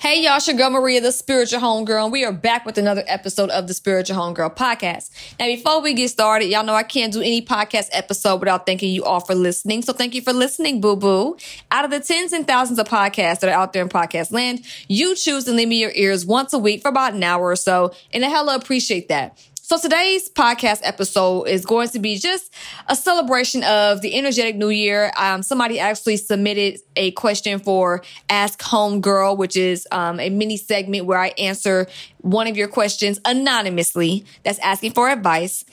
Hey y'all, it's your girl Maria, the spiritual homegirl, and we are back with another episode of the Spiritual Homegirl podcast. Now, before we get started, y'all know I can't do any podcast episode without thanking you all for listening. So thank you for listening, boo boo. Out of the tens and thousands of podcasts that are out there in podcast land, you choose to leave me your ears once a week for about an hour or so, and I hella appreciate that. So today's podcast episode is going to be just a celebration of the energetic new year. Um, somebody actually submitted a question for Ask Home Girl, which is um, a mini segment where I answer one of your questions anonymously. That's asking for advice,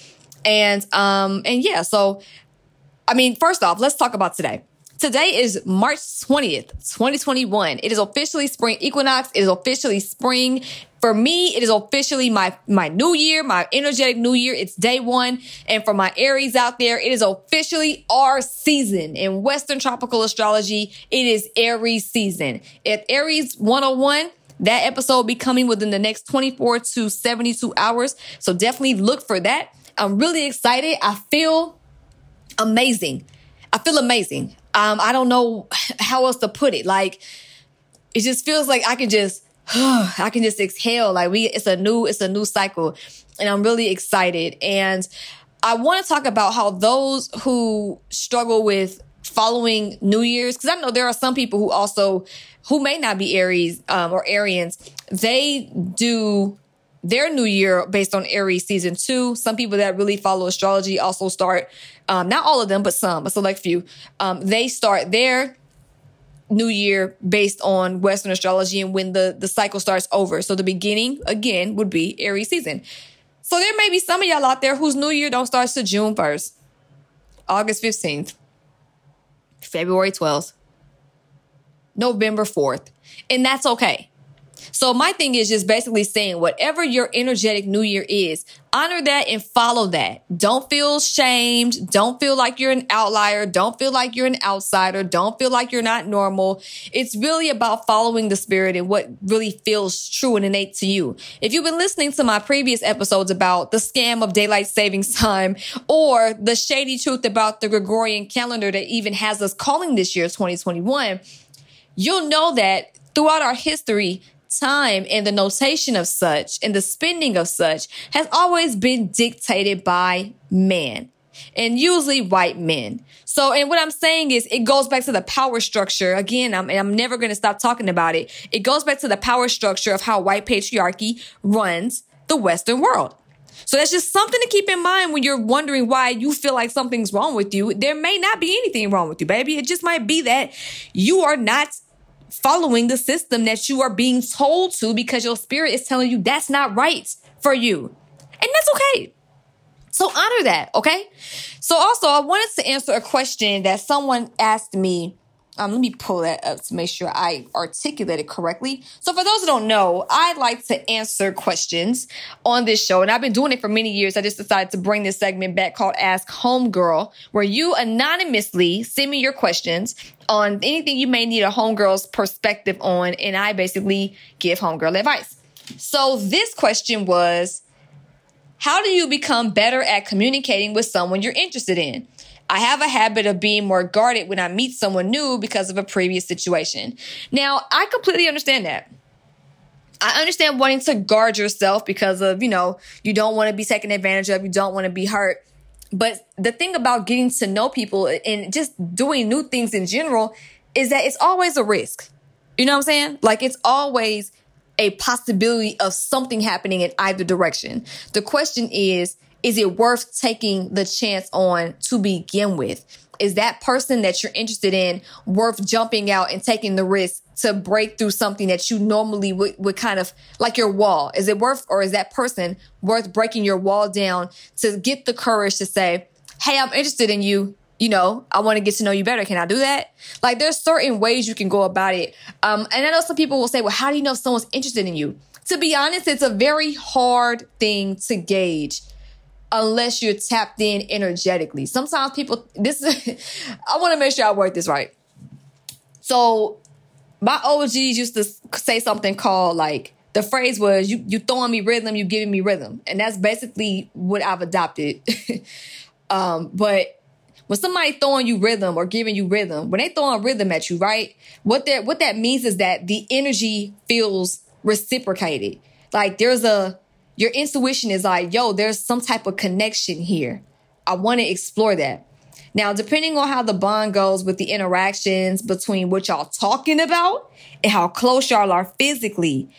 and um, and yeah. So, I mean, first off, let's talk about today. Today is March 20th, 2021. It is officially spring equinox. It is officially spring. For me, it is officially my, my new year, my energetic new year. It's day one. And for my Aries out there, it is officially our season. In Western tropical astrology, it is Aries season. At Aries 101, that episode will be coming within the next 24 to 72 hours. So definitely look for that. I'm really excited. I feel amazing. I feel amazing. Um, I don't know how else to put it. Like, it just feels like I can just, I can just exhale. Like we, it's a new, it's a new cycle and I'm really excited. And I want to talk about how those who struggle with following New Year's, because I know there are some people who also, who may not be Aries um, or Arians, they do their new year based on Aries season too. Some people that really follow astrology also start, um, not all of them, but some, a select few. Um, they start their new year based on Western astrology and when the, the cycle starts over. So the beginning again would be Aries season. So there may be some of y'all out there whose new year don't start to June 1st, August 15th, February 12th, November 4th. And that's okay. So my thing is just basically saying whatever your energetic new year is, honor that and follow that. Don't feel shamed. Don't feel like you're an outlier. Don't feel like you're an outsider. Don't feel like you're not normal. It's really about following the spirit and what really feels true and innate to you. If you've been listening to my previous episodes about the scam of daylight savings time or the shady truth about the Gregorian calendar that even has us calling this year 2021, you'll know that throughout our history, time and the notation of such and the spending of such has always been dictated by men and usually white men. So, and what I'm saying is it goes back to the power structure. Again, I'm, I'm never going to stop talking about it. It goes back to the power structure of how white patriarchy runs the Western world. So that's just something to keep in mind when you're wondering why you feel like something's wrong with you. There may not be anything wrong with you, baby. It just might be that you are not following the system that you are being told to because your spirit is telling you that's not right for you. And that's okay. So honor that, okay? So also, I wanted to answer a question that someone asked me um, let me pull that up to make sure I articulate it correctly. So for those who don't know, I like to answer questions on this show, and I've been doing it for many years. I just decided to bring this segment back called Ask Homegirl, where you anonymously send me your questions on anything you may need a homegirl's perspective on, and I basically give homegirl advice. So this question was, how do you become better at communicating with someone you're interested in? I have a habit of being more guarded when I meet someone new because of a previous situation. Now, I completely understand that. I understand wanting to guard yourself because of, you know, you don't want to be taken advantage of, you don't want to be hurt. But the thing about getting to know people and just doing new things in general is that it's always a risk. You know what I'm saying? Like it's always a possibility of something happening in either direction. The question is, is it worth taking the chance on to begin with? Is that person that you're interested in worth jumping out and taking the risk to break through something that you normally would, would kind of like your wall? Is it worth, or is that person worth breaking your wall down to get the courage to say, Hey, I'm interested in you. You know, I want to get to know you better. Can I do that? Like there's certain ways you can go about it. Um, and I know some people will say, well, how do you know if someone's interested in you? To be honest, it's a very hard thing to gauge unless you're tapped in energetically. Sometimes people, this is, I want to make sure I work this right. So my OGs used to say something called like the phrase was you you throwing me rhythm, you giving me rhythm, and that's basically what I've adopted. um, but when somebody throwing you rhythm or giving you rhythm, when they throwing rhythm at you, right? What that what that means is that the energy feels reciprocated. Like there's a your intuition is like, yo, there's some type of connection here. I want to explore that. Now, depending on how the bond goes with the interactions between what y'all talking about and how close y'all are physically,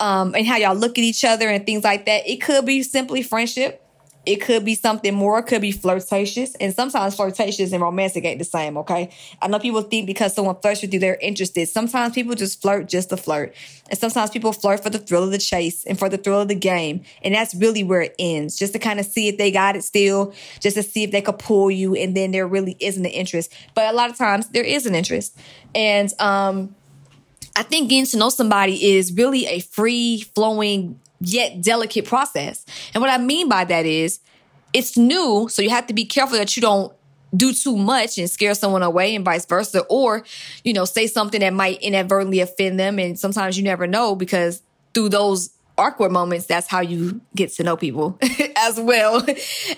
um, and how y'all look at each other and things like that, it could be simply friendship. It could be something more. It could be flirtatious. And sometimes flirtatious and romantic ain't the same, okay? I know people think because someone flirts with you, they're interested. Sometimes people just flirt just to flirt. And sometimes people flirt for the thrill of the chase and for the thrill of the game. And that's really where it ends, just to kind of see if they got it still, just to see if they could pull you. And then there really isn't an interest. But a lot of times there is an interest. And, um, I think getting to know somebody is really a free flowing yet delicate process. And what I mean by that is it's new, so you have to be careful that you don't do too much and scare someone away and vice versa or you know say something that might inadvertently offend them and sometimes you never know because through those awkward moments that's how you get to know people as well.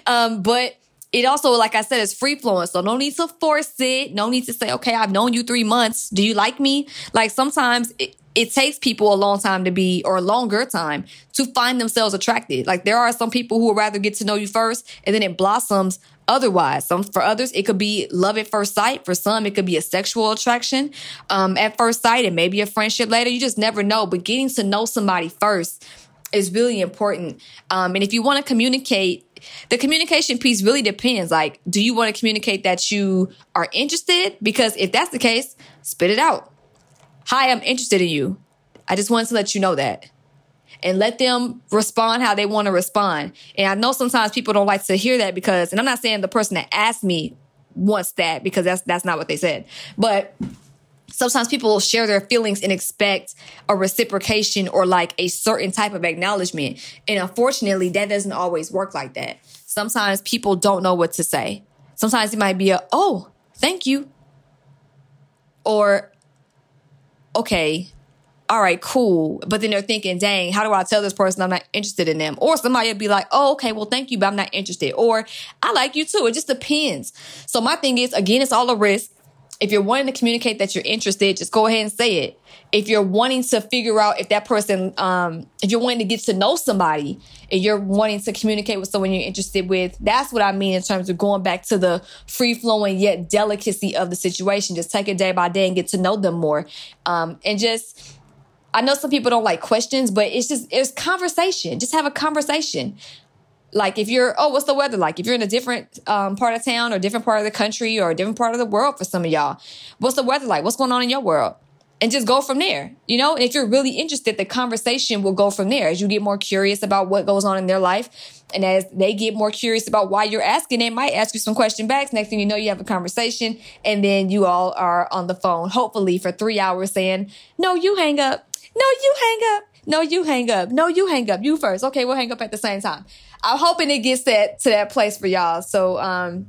Um, but it also like i said is free flowing so no need to force it. No need to say okay i've known you three months. Do you like me? Like sometimes it, it takes people a long time to be, or a longer time to find themselves attracted. Like there are some people who would rather get to know you first and then it blossoms otherwise. Some for others, it could be love at first sight. For some, it could be a sexual attraction um, at first sight and maybe a friendship later. You just never know. But getting to know somebody first is really important. Um, and if you want to communicate, the communication piece really depends. Like, do you want to communicate that you are interested? Because if that's the case, spit it out Hi, I'm interested in you. I just wanted to let you know that. And let them respond how they want to respond. And I know sometimes people don't like to hear that because, and I'm not saying the person that asked me wants that because that's that's not what they said. But sometimes people share their feelings and expect a reciprocation or like a certain type of acknowledgement. And unfortunately, that doesn't always work like that. Sometimes people don't know what to say. Sometimes it might be a, oh, thank you. Or okay, all right, cool. But then they're thinking, dang, how do I tell this person I'm not interested in them? Or somebody would be like, oh, okay, well, thank you, but I'm not interested. Or I like you too. It just depends. So my thing is, again, it's all a risk. If you're wanting to communicate that you're interested, just go ahead and say it. If you're wanting to figure out if that person, um, if you're wanting to get to know somebody and you're wanting to communicate with someone you're interested with, that's what I mean in terms of going back to the free flowing yet delicacy of the situation. Just take it day by day and get to know them more. Um, and just, I know some people don't like questions, but it's just, it's conversation. Just have a conversation like if you're oh what's the weather like? If you're in a different um, part of town or different part of the country or a different part of the world for some of y'all what's the weather like? What's going on in your world? And just go from there you know? And if you're really interested the conversation will go from there as you get more curious about what goes on in their life. And as they get more curious about why you're asking they might ask you some question backs. Next thing you know you have a conversation and then you all are on the phone hopefully for three hours saying no you hang up. No you hang up. No you hang up. No you hang up. You first. Okay we'll hang up at the same time I'm hoping it gets that to that place for y'all. So um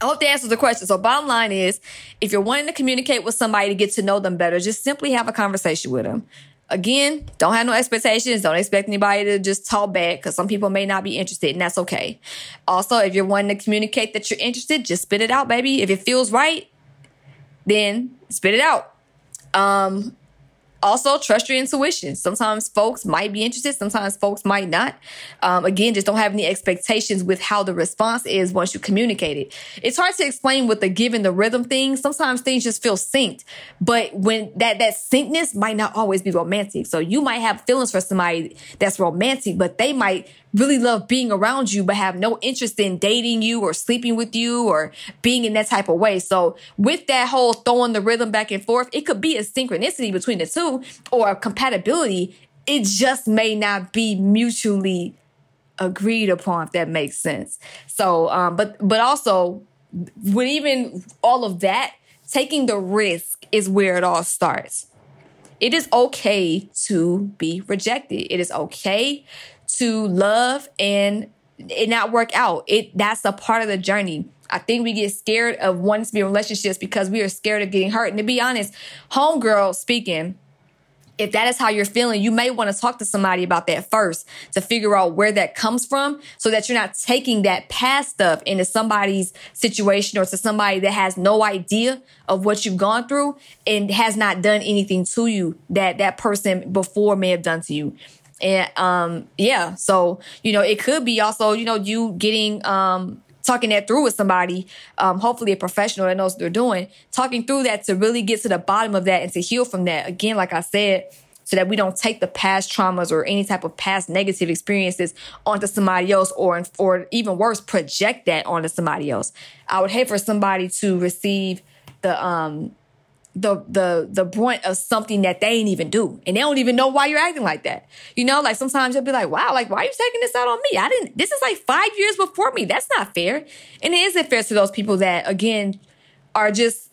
I hope that answers the question. So bottom line is if you're wanting to communicate with somebody to get to know them better, just simply have a conversation with them. Again, don't have no expectations. Don't expect anybody to just talk back because some people may not be interested and that's okay. Also, if you're wanting to communicate that you're interested, just spit it out, baby. If it feels right, then spit it out. Um, also trust your intuition. Sometimes folks might be interested, sometimes folks might not. Um, again, just don't have any expectations with how the response is once you communicate it. It's hard to explain with the given the rhythm thing. Sometimes things just feel synced, but when that that syncness might not always be romantic. So you might have feelings for somebody that's romantic, but they might really love being around you, but have no interest in dating you or sleeping with you or being in that type of way. So with that whole throwing the rhythm back and forth, it could be a synchronicity between the two or a compatibility. It just may not be mutually agreed upon, if that makes sense. So, um, but, but also with even all of that, taking the risk is where it all starts. It is okay to be rejected. It is okay to love and it not work out. It that's a part of the journey. I think we get scared of wanting to be in relationships because we are scared of getting hurt. And to be honest, homegirl speaking, if that is how you're feeling, you may want to talk to somebody about that first to figure out where that comes from so that you're not taking that past stuff into somebody's situation or to somebody that has no idea of what you've gone through and has not done anything to you that that person before may have done to you. And um yeah, so you know, it could be also, you know, you getting um talking that through with somebody, um, hopefully a professional that knows what they're doing, talking through that to really get to the bottom of that and to heal from that. Again, like I said, so that we don't take the past traumas or any type of past negative experiences onto somebody else or, or even worse, project that onto somebody else. I would hate for somebody to receive the, um, the the the brunt of something that they ain't even do. And they don't even know why you're acting like that. You know like sometimes you'll be like wow like why are you taking this out on me? I didn't this is like five years before me. That's not fair. And it isn't fair to those people that again are just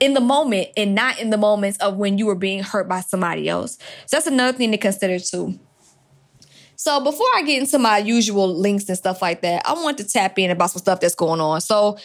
in the moment and not in the moments of when you were being hurt by somebody else. So that's another thing to consider too. So before I get into my usual links and stuff like that, I want to tap in about some stuff that's going on. So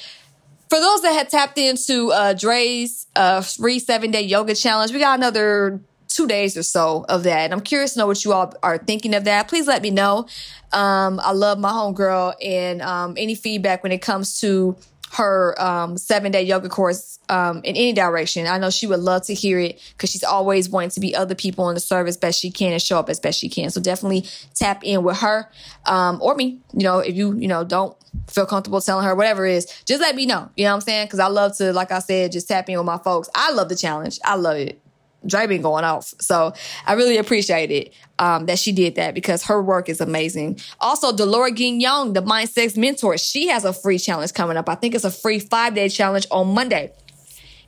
for those that had tapped into uh, Dre's uh, free seven day yoga challenge, we got another two days or so of that. And I'm curious to know what you all are thinking of that. Please let me know. Um, I love my homegirl and um, any feedback when it comes to her um, seven day yoga course um, in any direction. I know she would love to hear it because she's always wanting to be other people in the service best she can and show up as best she can. So definitely tap in with her um, or me. You know, if you you know don't feel comfortable telling her whatever it is, just let me know. You know what I'm saying? Because I love to, like I said, just tap in with my folks. I love the challenge. I love it. Dre been going off. So I really appreciate it um, that she did that because her work is amazing. Also, Delora Young, the Mind Sex Mentor, she has a free challenge coming up. I think it's a free five day challenge on Monday.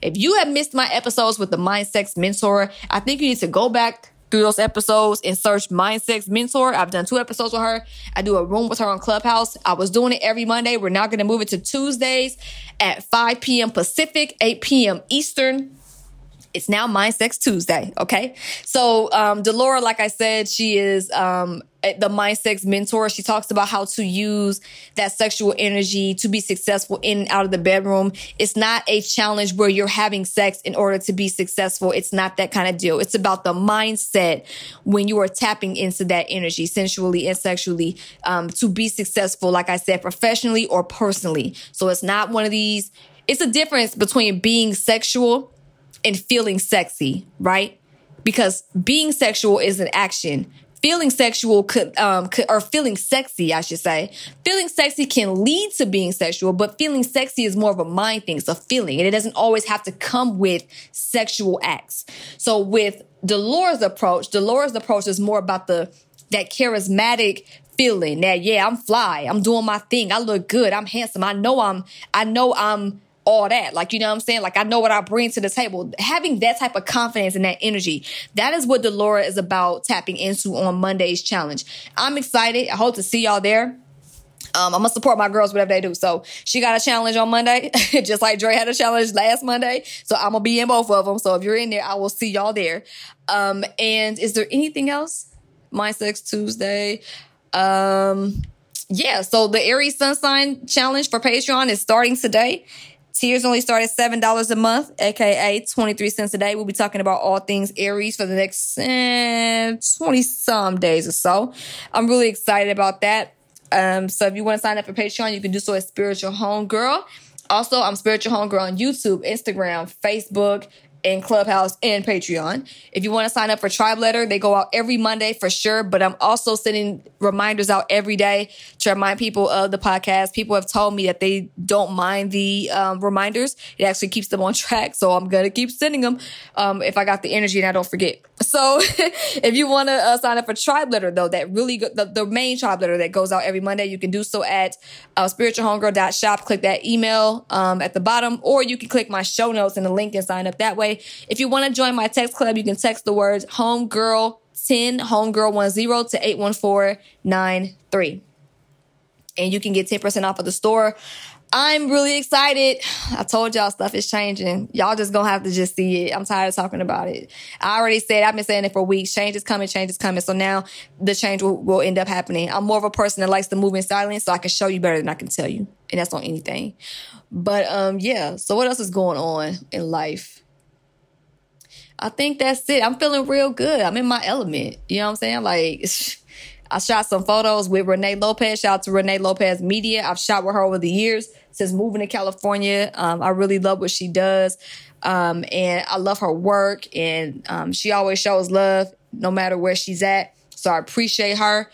If you have missed my episodes with the Mind Sex Mentor, I think you need to go back through those episodes and search Mind Sex Mentor. I've done two episodes with her. I do a room with her on Clubhouse. I was doing it every Monday. We're now going to move it to Tuesdays at 5 p.m. Pacific, 8 p.m. Eastern it's now Mind Sex Tuesday. Okay. So, um, Delora, like I said, she is, um, the Mind Sex mentor. She talks about how to use that sexual energy to be successful in and out of the bedroom. It's not a challenge where you're having sex in order to be successful. It's not that kind of deal. It's about the mindset when you are tapping into that energy sensually and sexually, um, to be successful, like I said, professionally or personally. So it's not one of these, it's a difference between being sexual and feeling sexy, right? Because being sexual is an action. Feeling sexual could, um, could, or feeling sexy, I should say. Feeling sexy can lead to being sexual, but feeling sexy is more of a mind thing. It's a feeling and it doesn't always have to come with sexual acts. So with Delora's approach, Delora's approach is more about the, that charismatic feeling that, yeah, I'm fly. I'm doing my thing. I look good. I'm handsome. I know I'm, I know I'm, all that. Like, you know what I'm saying? Like, I know what I bring to the table. Having that type of confidence and that energy, that is what Delora is about tapping into on Monday's challenge. I'm excited. I hope to see y'all there. Um, I'm gonna support my girls, whatever they do. So she got a challenge on Monday, just like Dre had a challenge last Monday. So I'm gonna be in both of them. So if you're in there, I will see y'all there. Um, and is there anything else? Mind Sex Tuesday. Um, yeah. So the Aries Sun Sign Challenge for Patreon is starting today. Tiers only start at $7 a month, aka 23 cents a day. We'll be talking about all things Aries for the next eh, 20 some days or so. I'm really excited about that. Um, so if you want to sign up for Patreon, you can do so at Spiritual Homegirl. Also, I'm Spiritual Homegirl on YouTube, Instagram, Facebook, in Clubhouse and Patreon. If you want to sign up for Tribe Letter, they go out every Monday for sure. But I'm also sending reminders out every day to remind people of the podcast. People have told me that they don't mind the um, reminders. It actually keeps them on track. So I'm to keep sending them um, if I got the energy and I don't forget. So if you want to uh, sign up for Tribe Letter, though, that really go- the, the main Tribe Letter that goes out every Monday, you can do so at uh, spiritualhomegirl.shop. Click that email um, at the bottom, or you can click my show notes and the link and sign up that way. If you want to join my text club, you can text the words homegirl 10 homegirl 10 to 81493. And you can get 10% off of the store. I'm really excited. I told y'all stuff is changing. Y'all just gonna have to just see it. I'm tired of talking about it. I already said, I've been saying it for weeks. Change is coming, change is coming. So now the change will, will end up happening. I'm more of a person that likes to move in silence, so I can show you better than I can tell you. And that's on anything. But um, yeah. So what else is going on in life? I think that's it. I'm feeling real good. I'm in my element. You know what I'm saying? Like I shot some photos with Renee Lopez. Shout out to Renee Lopez Media. I've shot with her over the years since moving to California. Um, I really love what she does. Um, and I love her work and um, she always shows love no matter where she's at. So I appreciate her.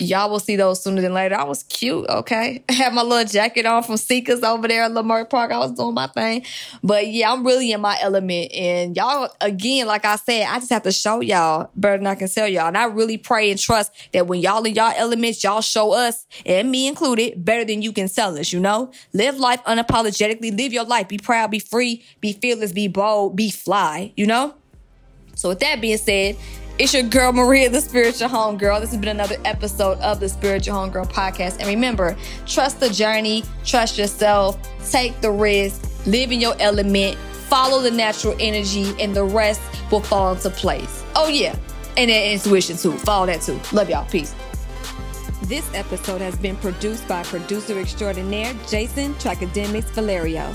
Y'all will see those sooner than later. I was cute, okay? I had my little jacket on from Seekers over there at Lamar Park. I was doing my thing. But yeah, I'm really in my element. And y'all, again, like I said, I just have to show y'all better than I can tell y'all. And I really pray and trust that when y'all in y'all elements, y'all show us, and me included, better than you can sell us, you know? Live life unapologetically. Live your life. Be proud, be free, be fearless, be bold, be fly, you know? So with that being said, it's your girl Maria, the spiritual homegirl. This has been another episode of the Spiritual Homegirl podcast. And remember, trust the journey, trust yourself, take the risk, live in your element, follow the natural energy, and the rest will fall into place. Oh yeah, and then intuition too. Follow that too. Love y'all. Peace. This episode has been produced by producer extraordinaire Jason Tracademics Valerio.